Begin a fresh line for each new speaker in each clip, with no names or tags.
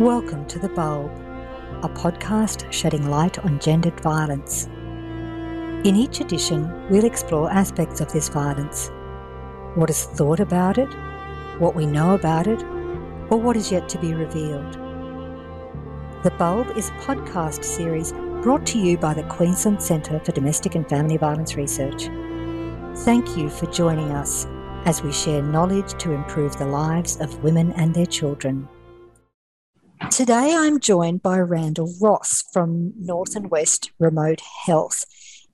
Welcome to The Bulb, a podcast shedding light on gendered violence. In each edition, we'll explore aspects of this violence what is thought about it, what we know about it, or what is yet to be revealed. The Bulb is a podcast series brought to you by the Queensland Centre for Domestic and Family Violence Research. Thank you for joining us as we share knowledge to improve the lives of women and their children. Today I'm joined by Randall Ross from North and West Remote Health.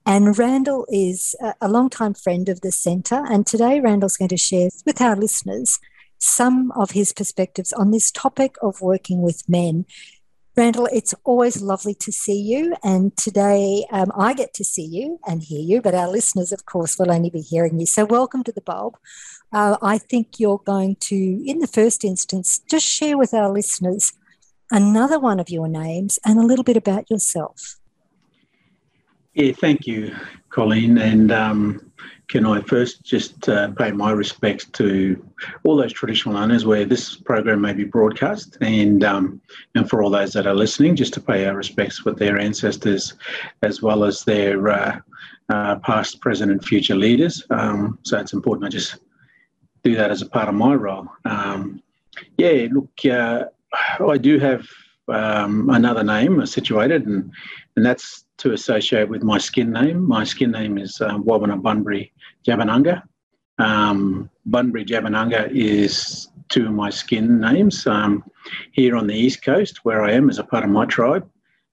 And Randall is a long-time friend of the centre. And today Randall's going to share with our listeners some of his perspectives on this topic of working with men Randall, it's always lovely to see you. And today um, I get to see you and hear you, but our listeners, of course, will only be hearing you. So, welcome to the bulb. Uh, I think you're going to, in the first instance, just share with our listeners another one of your names and a little bit about yourself.
Yeah, thank you, Colleen. And um, can I first just uh, pay my respects to all those traditional owners where this program may be broadcast, and um, and for all those that are listening, just to pay our respects with their ancestors, as well as their uh, uh, past, present, and future leaders. Um, so it's important I just do that as a part of my role. Um, yeah, look, uh, I do have um, another name situated, and and that's to associate with my skin name. My skin name is uh, Wabana Bunbury Japanangka. Um, Bunbury is two of my skin names. Um, here on the east coast, where I am as a part of my tribe,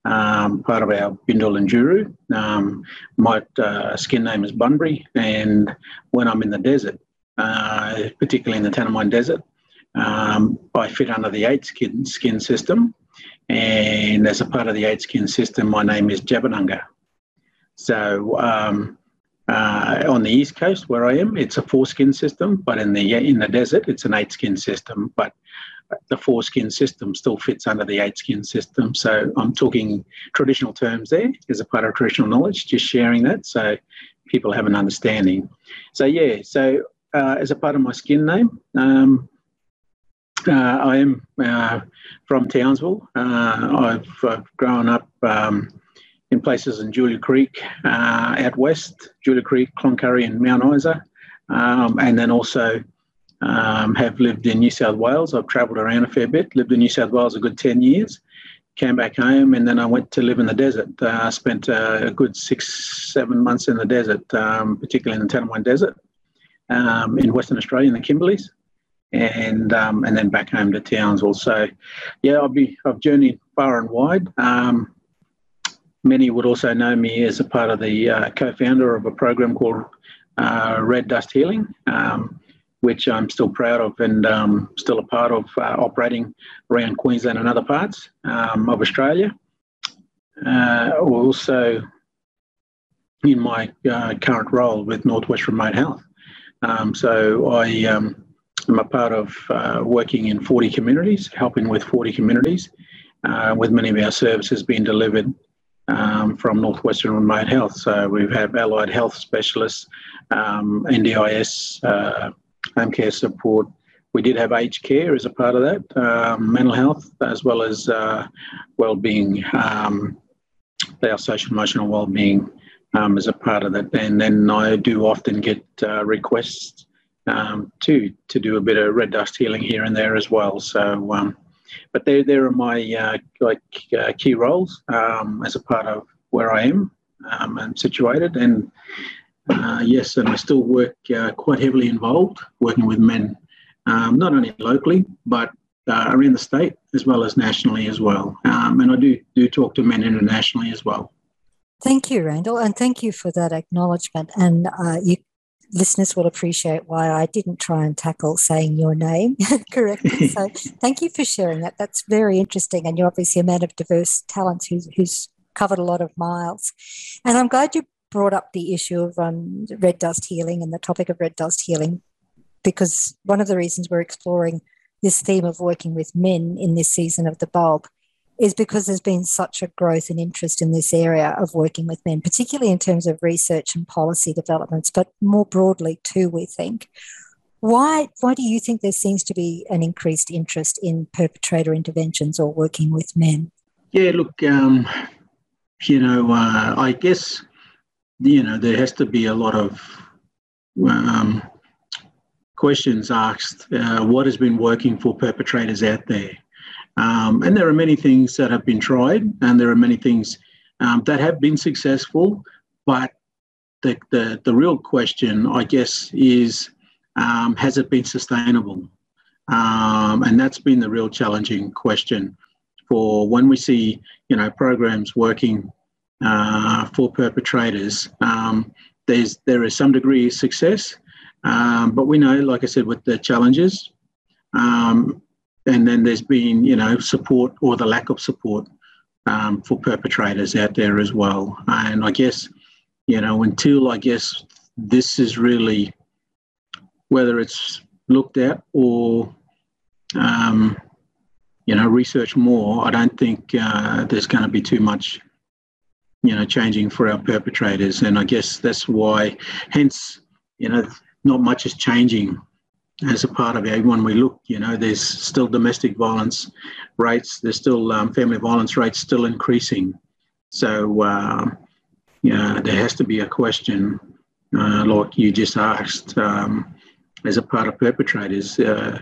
um, part of our Bindal and Juru. Um, my uh, skin name is Bunbury, and when I'm in the desert, uh, particularly in the Tanami Desert, um, I fit under the eight skin, skin system, and as a part of the eight skin system, my name is Japanangka. So um, uh, on the east coast where I am, it's a four skin system, but in the in the desert, it's an eight skin system. But the four skin system still fits under the eight skin system. So I'm talking traditional terms there as a part of traditional knowledge, just sharing that so people have an understanding. So yeah, so uh, as a part of my skin name, um, uh, I am uh, from Townsville. Uh, I've, I've, grown up um, in places in Julia Creek uh, out west, Julia Creek, Cloncurry, and Mount Isa, um, and then also um, have lived in New South Wales. I've travelled around a fair bit. Lived in New South Wales a good ten years. Came back home, and then I went to live in the desert. I uh, spent a good six, seven months in the desert, um, particularly in the Tanami Desert um, in Western Australia in the Kimberleys and um, and then back home to Townsville. So, yeah, I've be I've journeyed far and wide. Um, many would also know me as a part of the uh, co-founder of a program called uh, Red Dust Healing, um, which I'm still proud of and um, still a part of uh, operating around Queensland and other parts um, of Australia. Uh, also, in my uh, current role with Northwest Remote Health. Um, so I I'm a part of uh, working in 40 communities, helping with 40 communities, uh, with many of our services being delivered um, from Northwestern Remote Health. So we have allied health specialists, um, NDIS, uh, home care support. We did have aged care as a part of that, um, mental health, as well as uh, well-being, um, our social emotional well-being um, as a part of that. And then I do often get uh, requests um, to to do a bit of red dust healing here and there as well. So, um, but there there are my uh, like uh, key roles um, as a part of where I am um, and situated. And uh, yes, and I still work uh, quite heavily involved working with men, um, not only locally but uh, around the state as well as nationally as well. Um, and I do do talk to men internationally as well.
Thank you, Randall, and thank you for that acknowledgement. And uh, you listeners will appreciate why I didn't try and tackle saying your name correctly. So thank you for sharing that. That's very interesting. And you're obviously a man of diverse talents who's, who's covered a lot of miles. And I'm glad you brought up the issue of um, red dust healing and the topic of red dust healing, because one of the reasons we're exploring this theme of working with men in this season of the bulb is because there's been such a growth and interest in this area of working with men, particularly in terms of research and policy developments, but more broadly too, we think. Why, why do you think there seems to be an increased interest in perpetrator interventions or working with men?
Yeah, look, um, you know, uh, I guess, you know, there has to be a lot of um, questions asked uh, what has been working for perpetrators out there? Um, and there are many things that have been tried, and there are many things um, that have been successful. But the, the, the real question, I guess, is um, has it been sustainable? Um, and that's been the real challenging question for when we see, you know, programs working uh, for perpetrators. Um, there's there is some degree of success, um, but we know, like I said, with the challenges, um, and then there's been, you know, support or the lack of support um, for perpetrators out there as well. And I guess, you know, until I guess this is really whether it's looked at or um, you know research more, I don't think uh, there's going to be too much you know changing for our perpetrators, and I guess that's why, hence, you know, not much is changing as a part of our when we look. You know, there's still domestic violence rates, there's still um, family violence rates still increasing. So, uh, yeah, there has to be a question, uh, like you just asked. Um, as a part of perpetrators. Uh,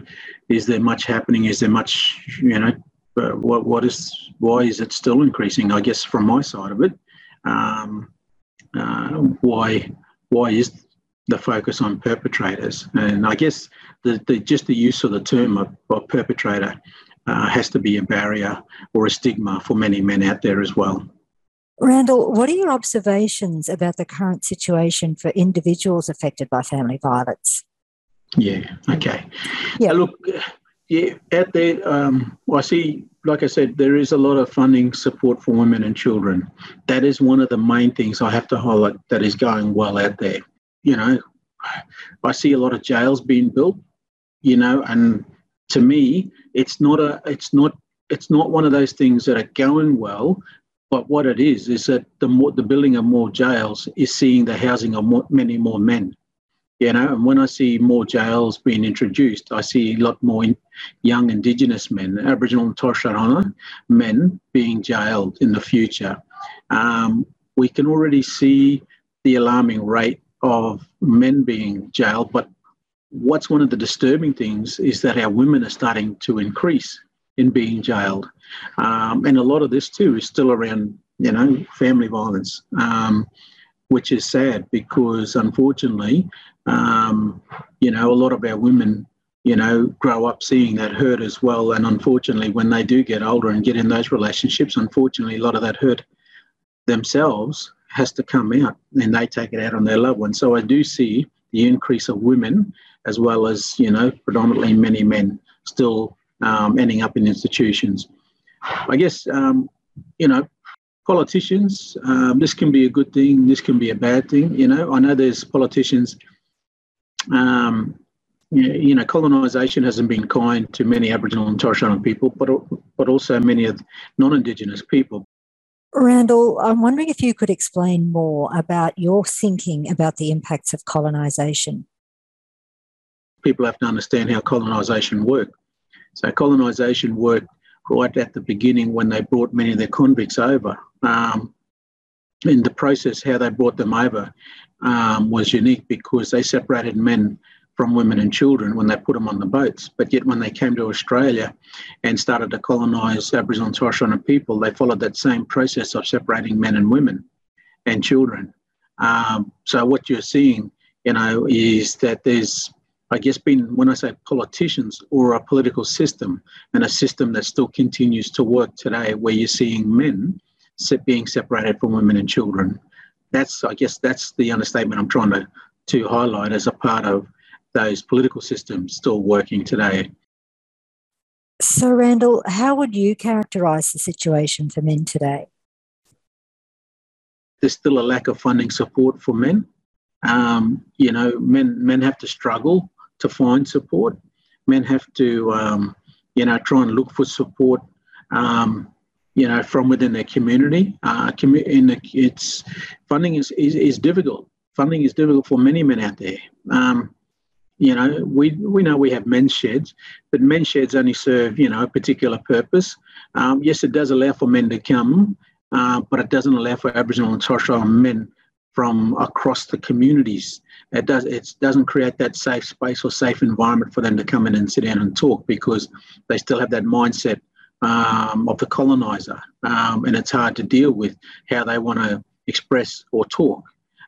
is there much happening? Is there much, you know, uh, what what is why is it still increasing? I guess from my side of it, um, uh, why why is the focus on perpetrators? And I guess the, the just the use of the term of, of perpetrator uh, has to be a barrier or a stigma for many men out there as well.
Randall, what are your observations about the current situation for individuals affected by family violence?
Yeah. Okay. Yeah. Look, yeah, out there, um, I see, like I said, there is a lot of funding support for women and children. That is one of the main things I have to highlight that is going well out there. You know, I see a lot of jails being built. You know, and to me, it's not a, it's not, it's not one of those things that are going well. But what it is is that the more the building of more jails is seeing the housing of more, many more men you know and when i see more jails being introduced i see a lot more in, young indigenous men aboriginal and torres strait islander men being jailed in the future um, we can already see the alarming rate of men being jailed but what's one of the disturbing things is that our women are starting to increase in being jailed um, and a lot of this too is still around you know family violence um, which is sad because unfortunately um, you know, a lot of our women, you know, grow up seeing that hurt as well. And unfortunately, when they do get older and get in those relationships, unfortunately, a lot of that hurt themselves has to come out and they take it out on their loved ones. So I do see the increase of women as well as, you know, predominantly many men still um, ending up in institutions. I guess, um, you know, politicians, um, this can be a good thing, this can be a bad thing. You know, I know there's politicians um, you know, colonisation hasn't been kind to many Aboriginal and Torres Strait Islander people, but but also many of non-Indigenous people.
Randall, I'm wondering if you could explain more about your thinking about the impacts of colonisation.
People have to understand how colonisation worked. So colonisation worked right at the beginning when they brought many of their convicts over. Um, in the process, how they brought them over um, was unique because they separated men from women and children when they put them on the boats. But yet, when they came to Australia and started to colonise Aboriginal and Torres Strait Islander people, they followed that same process of separating men and women and children. Um, so, what you're seeing, you know, is that there's, I guess, been when I say politicians or a political system, and a system that still continues to work today, where you're seeing men being separated from women and children that's I guess that's the understatement I'm trying to to highlight as a part of those political systems still working today.
So, Randall, how would you characterise the situation for men today?
There's still a lack of funding support for men. Um, you know, men men have to struggle to find support. Men have to, um, you know, try and look for support um, you know, from within their community. Uh, in the, it's funding is, is, is difficult. Funding is difficult for many men out there. Um, you know, we we know we have men's sheds, but men's sheds only serve you know a particular purpose. Um, yes, it does allow for men to come, uh, but it doesn't allow for Aboriginal and Torres Strait men from across the communities. It does it doesn't create that safe space or safe environment for them to come in and sit down and talk because they still have that mindset um, of the colonizer, um, and it's hard to deal with how they want to express or talk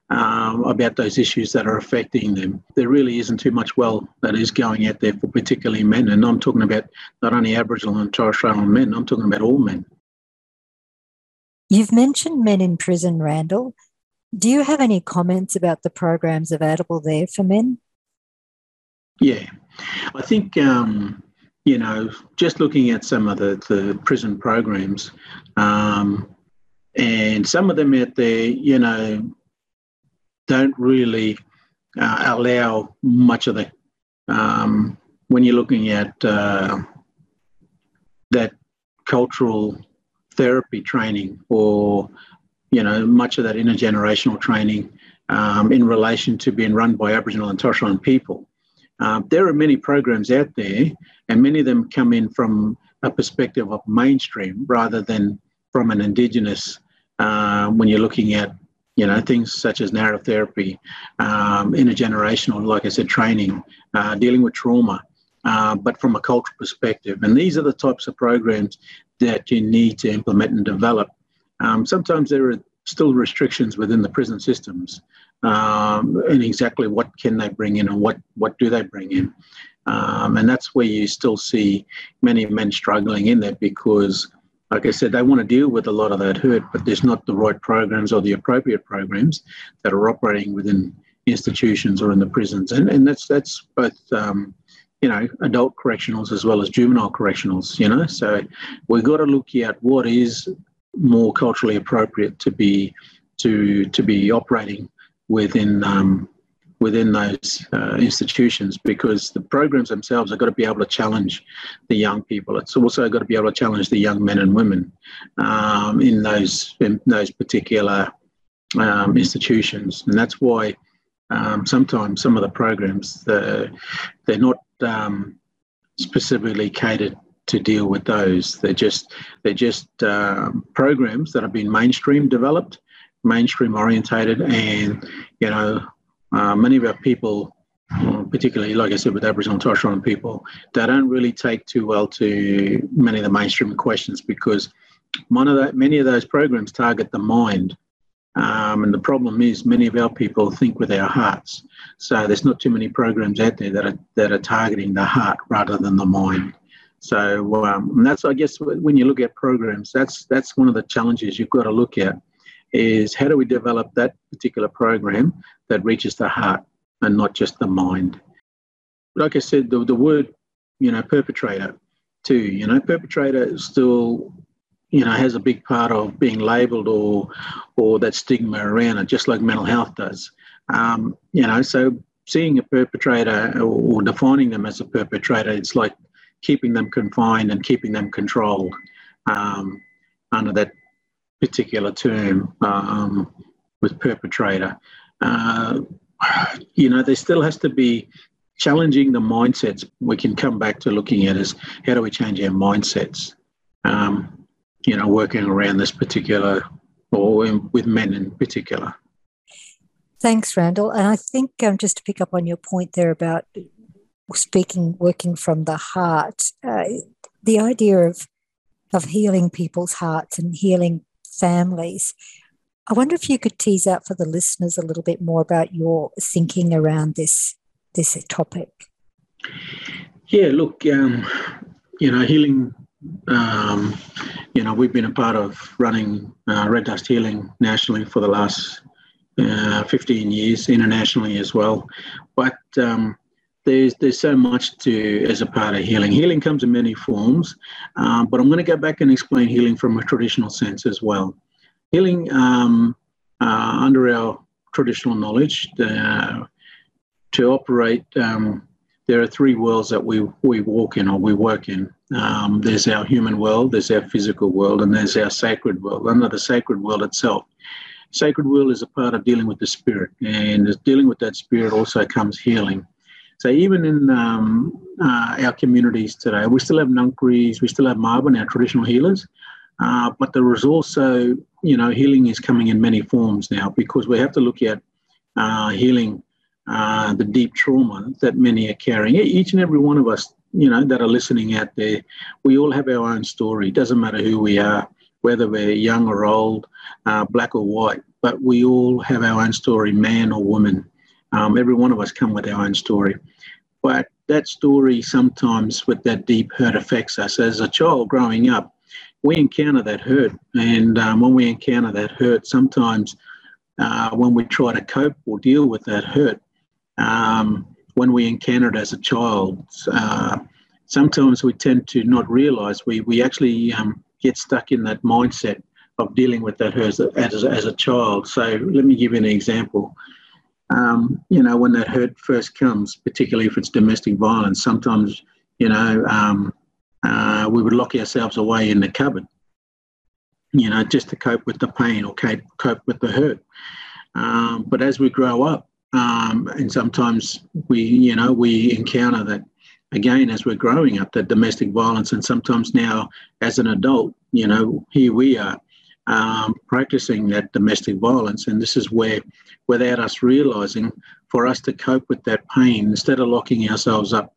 um, about those issues that are affecting them. There really isn't too much well that is going out there for particularly men. And I'm talking about not only Aboriginal and Torres Strait Islander men, I'm talking about all men.
You've mentioned men in prison, Randall. Do you have any comments about the programs available there for men?
Yeah, I think, um, you know, just looking at some of the, the prison programs, um, and some of them out there, you know, don't really uh, allow much of the um, when you're looking at uh, that cultural therapy training or you know much of that intergenerational training um, in relation to being run by Aboriginal and Torres Strait people. Um, there are many programs out there, and many of them come in from a perspective of mainstream rather than from an Indigenous. Uh, when you're looking at you know, things such as narrative therapy, um, intergenerational, like I said, training, uh, dealing with trauma, uh, but from a cultural perspective. And these are the types of programs that you need to implement and develop. Um, sometimes there are still restrictions within the prison systems um, and exactly what can they bring in and what, what do they bring in. Um, and that's where you still see many men struggling in there because like I said, they want to deal with a lot of that hurt, but there's not the right programs or the appropriate programs that are operating within institutions or in the prisons, and and that's that's both. Um, you know, adult correctionals as well as juvenile correctionals. You know, so we've got to look at what is more culturally appropriate to be to to be operating within um, within those uh, institutions because the programs themselves have got to be able to challenge the young people. It's also got to be able to challenge the young men and women um, in those in those particular um, institutions, and that's why um, sometimes some of the programs they're, they're not um, specifically catered to deal with those. They're just they're just um, programs that have been mainstream developed mainstream orientated and you know uh, many of our people, uh, particularly, like I said, with Aboriginal and Torres Strait people, they don't really take too well to many of the mainstream questions because one of the, many of those programs target the mind. Um, and the problem is many of our people think with our hearts. So there's not too many programs out there that are, that are targeting the heart rather than the mind. So um, that's, I guess, when you look at programs, that's that's one of the challenges you've got to look at is how do we develop that particular program that reaches the heart and not just the mind. Like I said, the, the word, you know, perpetrator too, you know, perpetrator still, you know, has a big part of being labelled or or that stigma around it, just like mental health does. Um, you know, so seeing a perpetrator or, or defining them as a perpetrator, it's like keeping them confined and keeping them controlled um, under that particular term um, with perpetrator. Uh, you know, there still has to be challenging the mindsets. We can come back to looking at is how do we change our mindsets? Um, you know, working around this particular, or in, with men in particular.
Thanks, Randall. And I think um, just to pick up on your point there about speaking, working from the heart, uh, the idea of of healing people's hearts and healing families. I wonder if you could tease out for the listeners a little bit more about your thinking around this this topic.
Yeah, look, um, you know, healing. Um, you know, we've been a part of running uh, Red Dust Healing nationally for the last uh, 15 years, internationally as well. But um, there's there's so much to as a part of healing. Healing comes in many forms, um, but I'm going to go back and explain healing from a traditional sense as well. Healing um, uh, under our traditional knowledge uh, to operate. Um, there are three worlds that we we walk in or we work in. Um, there's our human world, there's our physical world, and there's our sacred world. Under the sacred world itself, sacred world is a part of dealing with the spirit, and dealing with that spirit also comes healing. So even in um, uh, our communities today, we still have Ngangkaris, we still have Mabon, our traditional healers, uh, but there is also, you know, healing is coming in many forms now because we have to look at uh, healing uh, the deep trauma that many are carrying. Each and every one of us, you know, that are listening out there, we all have our own story. It doesn't matter who we are, whether we're young or old, uh, black or white, but we all have our own story, man or woman. Um, every one of us come with our own story. But that story sometimes with that deep hurt affects us. As a child growing up, we encounter that hurt. And um, when we encounter that hurt, sometimes uh, when we try to cope or deal with that hurt, um, when we encounter it as a child, uh, sometimes we tend to not realize we, we actually um, get stuck in that mindset of dealing with that hurt as as a child. So let me give you an example. Um, you know, when that hurt first comes, particularly if it's domestic violence, sometimes, you know, um, uh, we would lock ourselves away in the cupboard, you know, just to cope with the pain or cope with the hurt. Um, but as we grow up, um, and sometimes we, you know, we encounter that again as we're growing up, that domestic violence, and sometimes now as an adult, you know, here we are um, practicing that domestic violence, and this is where, without us realizing, for us to cope with that pain, instead of locking ourselves up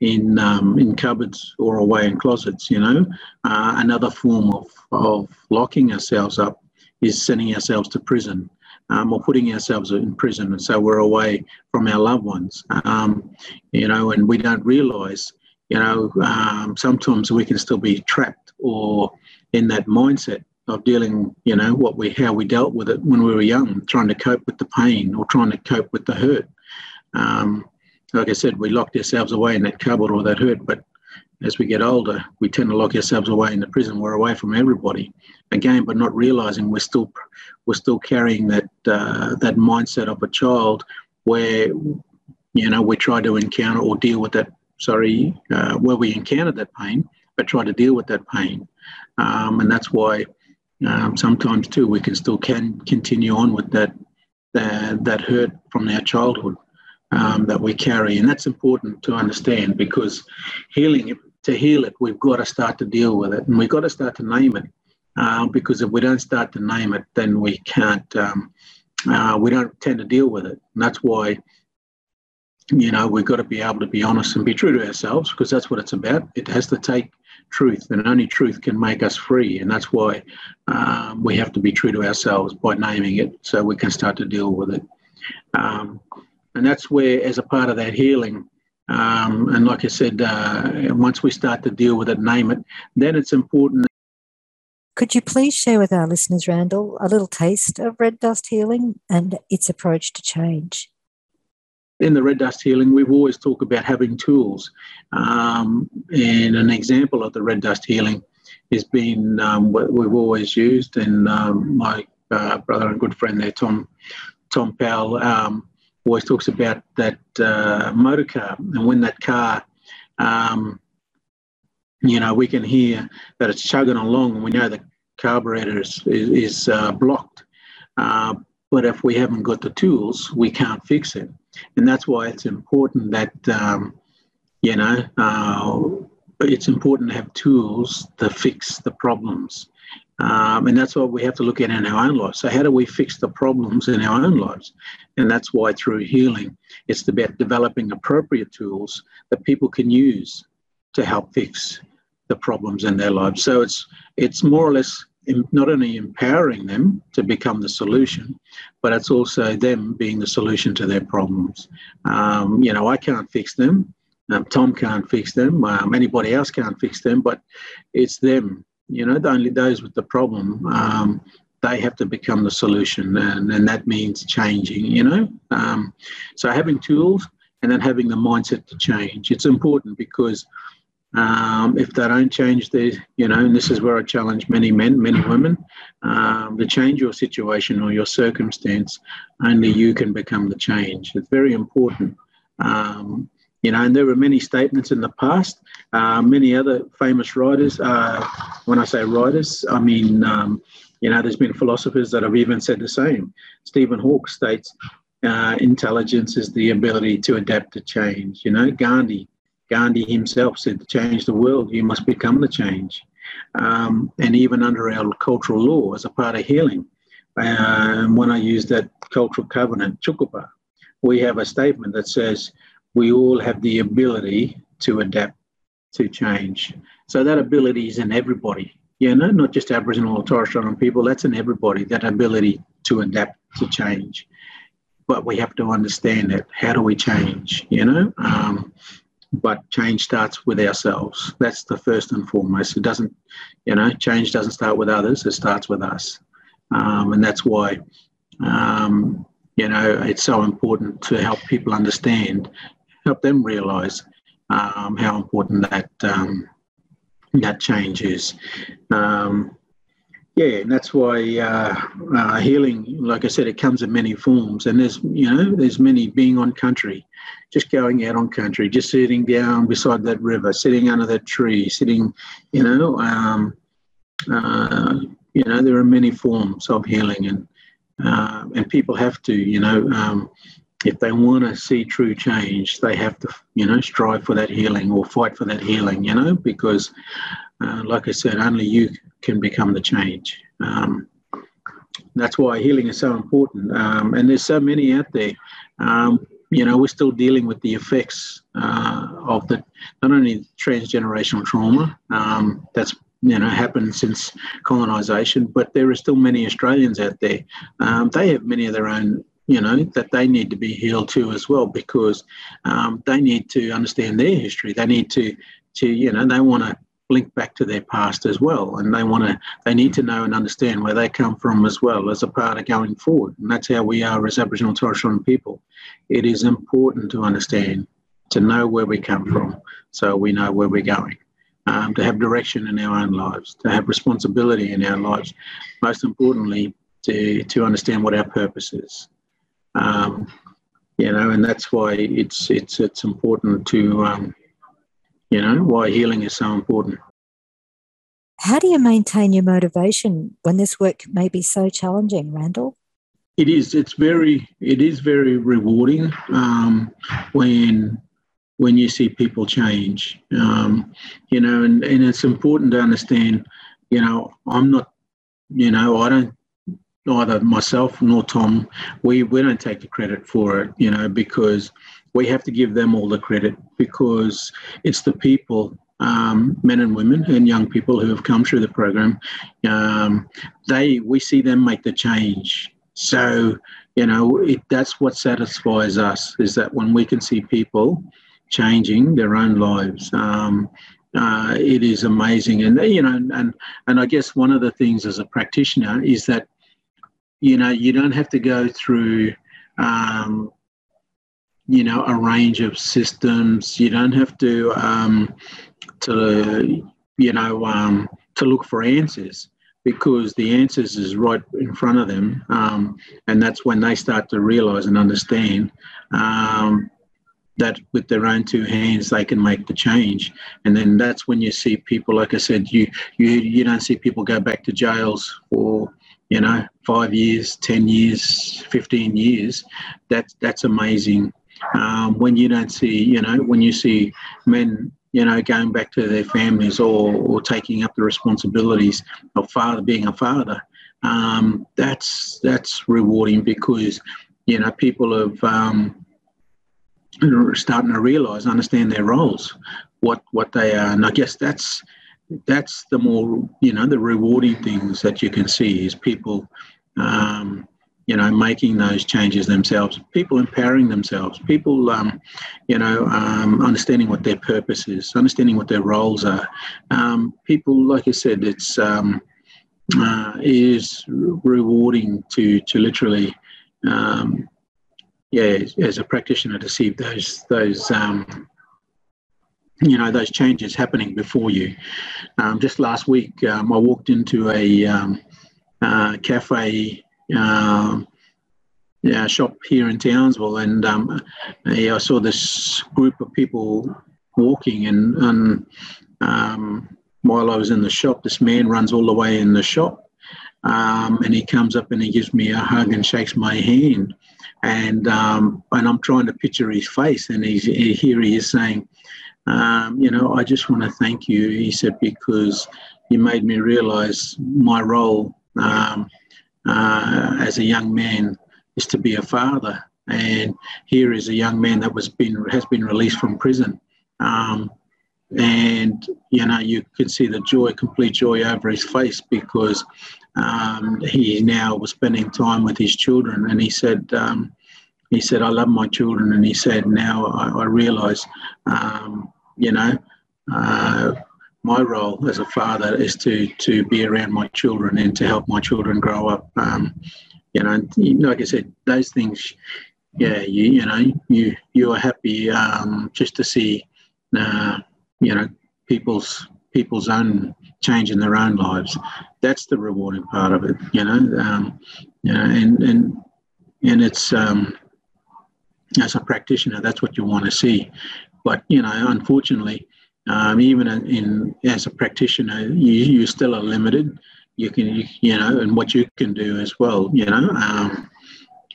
in um, in cupboards or away in closets. You know, uh, another form of of locking ourselves up is sending ourselves to prison. Um, or putting ourselves in prison, and so we're away from our loved ones. Um, you know, and we don't realise. You know, um, sometimes we can still be trapped or in that mindset of dealing. You know, what we how we dealt with it when we were young, trying to cope with the pain or trying to cope with the hurt. Um, like I said, we locked ourselves away in that cupboard or that hurt. But as we get older, we tend to lock ourselves away in the prison. We're away from everybody, again, but not realizing we're still we're still carrying that uh, that mindset of a child, where you know we try to encounter or deal with that. Sorry, uh, where we encounter that pain, but try to deal with that pain, um, and that's why um, sometimes too we can still can continue on with that that, that hurt from our childhood um, that we carry. And that's important to understand because healing, to heal it, we've got to start to deal with it and we've got to start to name it. Uh, because if we don't start to name it, then we can't, um, uh, we don't tend to deal with it. And that's why, you know, we've got to be able to be honest and be true to ourselves because that's what it's about. It has to take truth, and only truth can make us free. And that's why um, we have to be true to ourselves by naming it so we can start to deal with it. Um, and that's where, as a part of that healing, um, and like I said, uh, once we start to deal with it, name it, then it's important.
Could you please share with our listeners, Randall, a little taste of red dust healing and its approach to change?
In the red dust healing, we've always talked about having tools. Um, and an example of the red dust healing has been um, what we've always used, and um, my uh, brother and good friend there, Tom Tom Powell, um, always talks about that uh, motor car, and when that car, um, you know, we can hear that it's chugging along, and we know the carburetor is, is, is uh, blocked. But if we haven't got the tools, we can't fix it, and that's why it's important that um, you know uh, it's important to have tools to fix the problems. Um, and that's what we have to look at in our own lives. So, how do we fix the problems in our own lives? And that's why through healing, it's about developing appropriate tools that people can use to help fix the problems in their lives. So, it's it's more or less not only empowering them to become the solution, but it's also them being the solution to their problems. Um, you know, I can't fix them. Um, Tom can't fix them. Um, anybody else can't fix them, but it's them you know, only those with the problem, um, they have to become the solution, and, and that means changing, you know. Um, so having tools and then having the mindset to change. It's important because um, if they don't change their, you know, and this is where I challenge many men, many women, um, to change your situation or your circumstance, only you can become the change. It's very important. Um, you know, and there were many statements in the past. Uh, many other famous writers. Uh, when I say writers, I mean, um, you know, there's been philosophers that have even said the same. Stephen Hawke states, uh, intelligence is the ability to adapt to change. You know, Gandhi, Gandhi himself said, "To change the world, you must become the change." Um, and even under our cultural law, as a part of healing, uh, when I use that cultural covenant, Tjukurpa, we have a statement that says we all have the ability to adapt to change. So that ability is in everybody, you know, not just Aboriginal or Torres Strait Islander people, that's in everybody, that ability to adapt to change. But we have to understand it. How do we change, you know? Um, but change starts with ourselves. That's the first and foremost. It doesn't, you know, change doesn't start with others, it starts with us. Um, and that's why um, you know, it's so important to help people understand, help them realise um, how important that um, that change is. Um, yeah, and that's why uh, uh, healing, like I said, it comes in many forms, and there's you know there's many being on country, just going out on country, just sitting down beside that river, sitting under that tree, sitting, you know, um, uh, you know there are many forms of healing, and uh, and people have to, you know, um, if they want to see true change, they have to, you know, strive for that healing or fight for that healing, you know, because, uh, like I said, only you can become the change. Um, that's why healing is so important. Um, and there's so many out there. Um, you know, we're still dealing with the effects uh, of the not only transgenerational trauma um, that's you know happened since colonisation, but there are still many Australians out there. Um, they have many of their own you know that they need to be healed too as well because um, they need to understand their history. They need to to you know they want to link back to their past as well and they want to they need to know and understand where they come from as well as a part of going forward and that's how we are as aboriginal torres strait people it is important to understand to know where we come from so we know where we're going um, to have direction in our own lives, to have responsibility in our lives. Most importantly, to, to understand what our purpose is. Um, you know, and that's why it's it's it's important to, um, you know, why healing is so important.
How do you maintain your motivation when this work may be so challenging, Randall?
It is. It's very. It is very rewarding um, when when you see people change. Um, you know, and, and it's important to understand, you know, I'm not, you know, I don't, neither myself nor Tom, we, we don't take the credit for it, you know, because we have to give them all the credit because it's the people um, men and women and young people who have come through the program, um, they we see them make the change. So you know it, that's what satisfies us is that when we can see people changing their own lives. Um, uh, it is amazing, and you know, and and I guess one of the things as a practitioner is that you know you don't have to go through. You know a range of systems. You don't have to um, to you know um, to look for answers because the answers is right in front of them um, and that's when they start to realize and understand um, that with their own two hands they can make the change. And then that's when you see people like i said you you you don't see people go back to jails for you know five years ten years 15 years. That's that's amazing um, when you don't see you know when you see men you know going back to their families or, or taking up the responsibilities of father being a father um, that's that's rewarding because you know people have um, starting to realise, understand their roles, what what they are, and I guess that's that's the more you know the rewarding things that you can see is people, um, you know, making those changes themselves, people empowering themselves, people, um, you know, um, understanding what their purpose is, understanding what their roles are. Um, people, like I said, it's um, uh, is rewarding to to literally um, yeah, as a practitioner to see those those um, you know those changes happening before you. Um, just last week, um, I walked into a um, uh, cafe uh, yeah, shop here in Townsville, and um, I saw this group of people walking, and, and um, while I was in the shop, this man runs all the way in the shop um, and he comes up and he gives me a hug and shakes my hand, and um, and I'm trying to picture his face, and he's he, here he is saying, um, you know, I just want to thank you. He said because you made me realise my role um, uh, as a young man is to be a father, and here is a young man that was been has been released from prison. Um, and you know you can see the joy, complete joy over his face because um, he now was spending time with his children, and he said, um, he said, I love my children, and he said, now I, I realise, um, you know, uh, my role as a father is to to be around my children and to help my children grow up. Um, you know, like I said, those things, yeah, you you know, you you are happy um, just to see, uh, you know, people's people's own change in their own lives. That's the rewarding part of it, you know. Um, you know, and and and it's um, as a practitioner, that's what you want to see. But you know, unfortunately, um, even in, as a practitioner, you you still are limited. You can you, you know, and what you can do as well, you know. Um,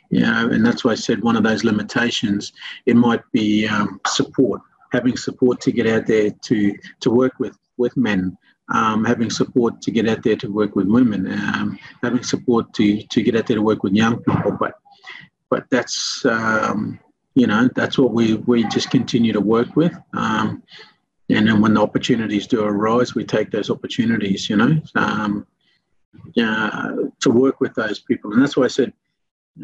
you know, and that's why I said one of those limitations. It might be um, support, having support to get out there to to work with with men, um, having support to get out there to work with women, um, having support to to get out there to work with young people. But but that's um, you know that's what we we just continue to work with. And then when the opportunities do arise, we take those opportunities. You know, um, uh, to work with those people, and that's why I said.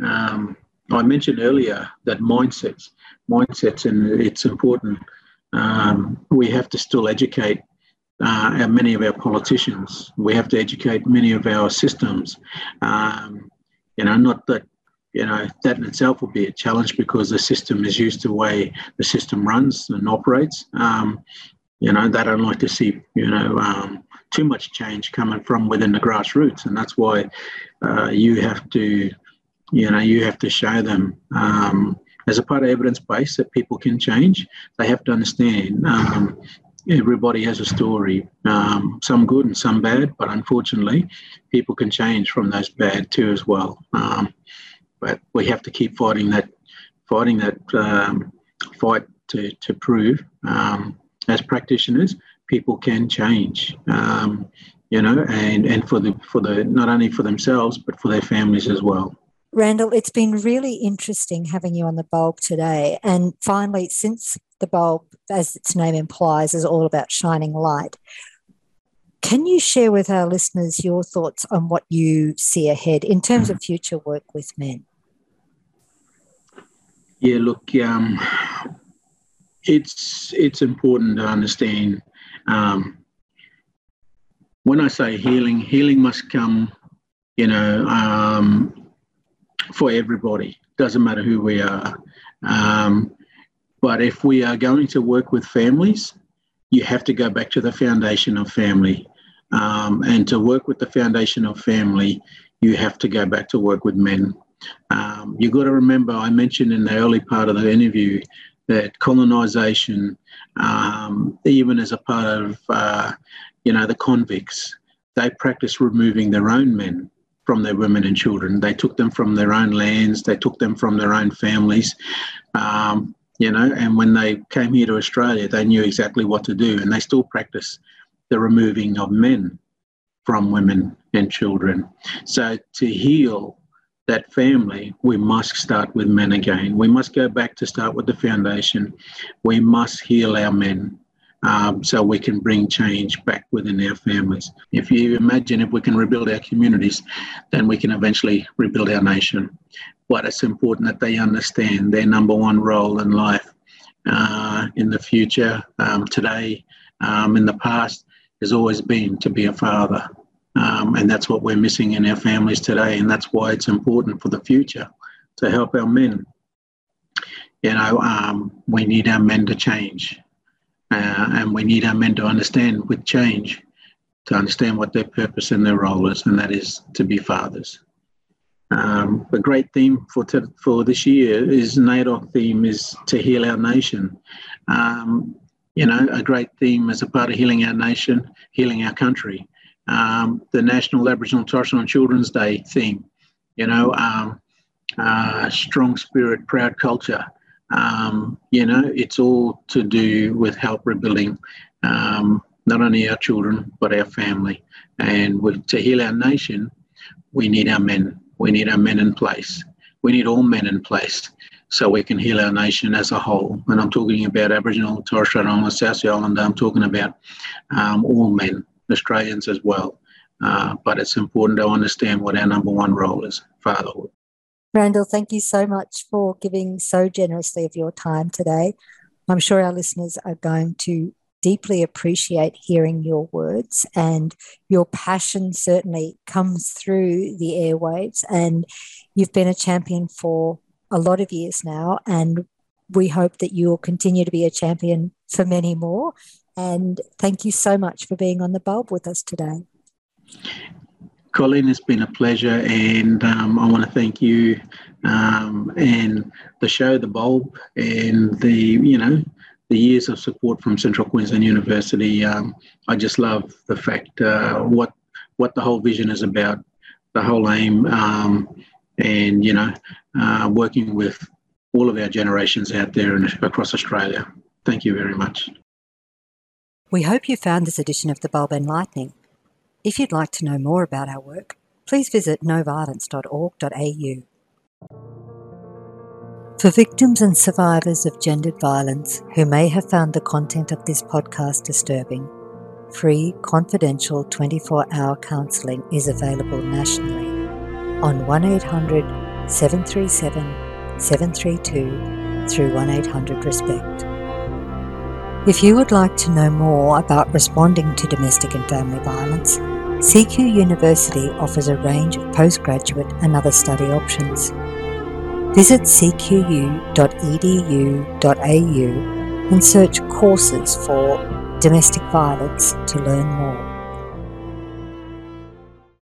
Um, I mentioned earlier that mindsets, mindsets, and it's important. Um, we have to still educate uh, many of our politicians. We have to educate many of our systems. Um, you know, not that you know that in itself will be a challenge because the system is used to the way the system runs and operates. Um, you know, they don't like to see you know um, too much change coming from within the grassroots, and that's why uh, you have to, you know, you have to show them. Um, as a part of evidence base that people can change, they have to understand um, everybody has a story, um, some good and some bad, but unfortunately, people can change from those bad too as well. Um, but we have to keep fighting that, fighting that um, fight to to prove um, as practitioners people can change. Um, you know, and and for the for the not only for themselves but for their families as well.
Randall, it's been really interesting having you on the bulb today. And finally, since the bulb, as its name implies, is all about shining light, can you share with our listeners your thoughts on what you see ahead in terms of future work with men?
Yeah, look, um, it's it's important to understand um, when I say healing, healing must come, you know, um, for everybody. Doesn't matter who we are. Um, but if we are going to work with families, you have to go back to the foundation of family. Um, and to work with the foundation of family, you have to go back to work with men. Um, you've got to remember, I mentioned in the early part of the interview that colonisation, um, even as a part of, uh, you know, the convicts, they practice removing their own men from their women and children. They took them from their own lands, they took them from their own families, um, you know, and when they came here to Australia, they knew exactly what to do, and they still practice the removing of men from women and children. So to heal that family, we must start with men again. We must go back to start with the foundation. We must heal our men um, so we can bring change back within our families. If you imagine if we can rebuild our communities, then we can eventually rebuild our nation. But it's important that they understand their number one role in life uh, in the future, um, today, um, in the past, has always been to be a father. Um, and that's what we're missing in our families today. And that's why it's important for the future to help our men. You know, um, we need our men to change. Uh, and we need our men to understand with change, to understand what their purpose and their role is, and that is to be fathers. Um, the great theme for t- for this year is NAIDOC theme is to heal our nation. Um, you know, a great theme as a part of healing our nation, healing our country, um, the National Aboriginal and Torres Strait Children's Day theme. You know, um, uh, strong spirit, proud culture. Um, you know, it's all to do with help rebuilding um, not only our children but our family. And to heal our nation, we need our men. We need our men in place. We need all men in place so we can heal our nation as a whole. And I'm talking about Aboriginal, Torres Strait Islander, South Sea Islander. I'm talking about um, all men, Australians as well. Uh, but it's important to understand what our number one role is fatherhood.
Randall, thank you so much for giving so generously of your time today. I'm sure our listeners are going to deeply appreciate hearing your words, and your passion certainly comes through the airwaves. And you've been a champion for a lot of years now, and we hope that you will continue to be a champion for many more. And thank you so much for being on the bulb with us today.
Colleen, it's been a pleasure, and um, I want to thank you um, and the show, The Bulb, and the you know the years of support from Central Queensland University. Um, I just love the fact uh, what what the whole vision is about, the whole aim, um, and you know, uh, working with all of our generations out there and across Australia. Thank you very much.
We hope you found this edition of The Bulb enlightening. If you'd like to know more about our work, please visit noviolence.org.au. For victims and survivors of gendered violence who may have found the content of this podcast disturbing, free, confidential 24 hour counselling is available nationally on 1800 737 732 through 1800 Respect. If you would like to know more about responding to domestic and family violence, CQ University offers a range of postgraduate and other study options. Visit cqu.edu.au and search courses for domestic violence to learn more.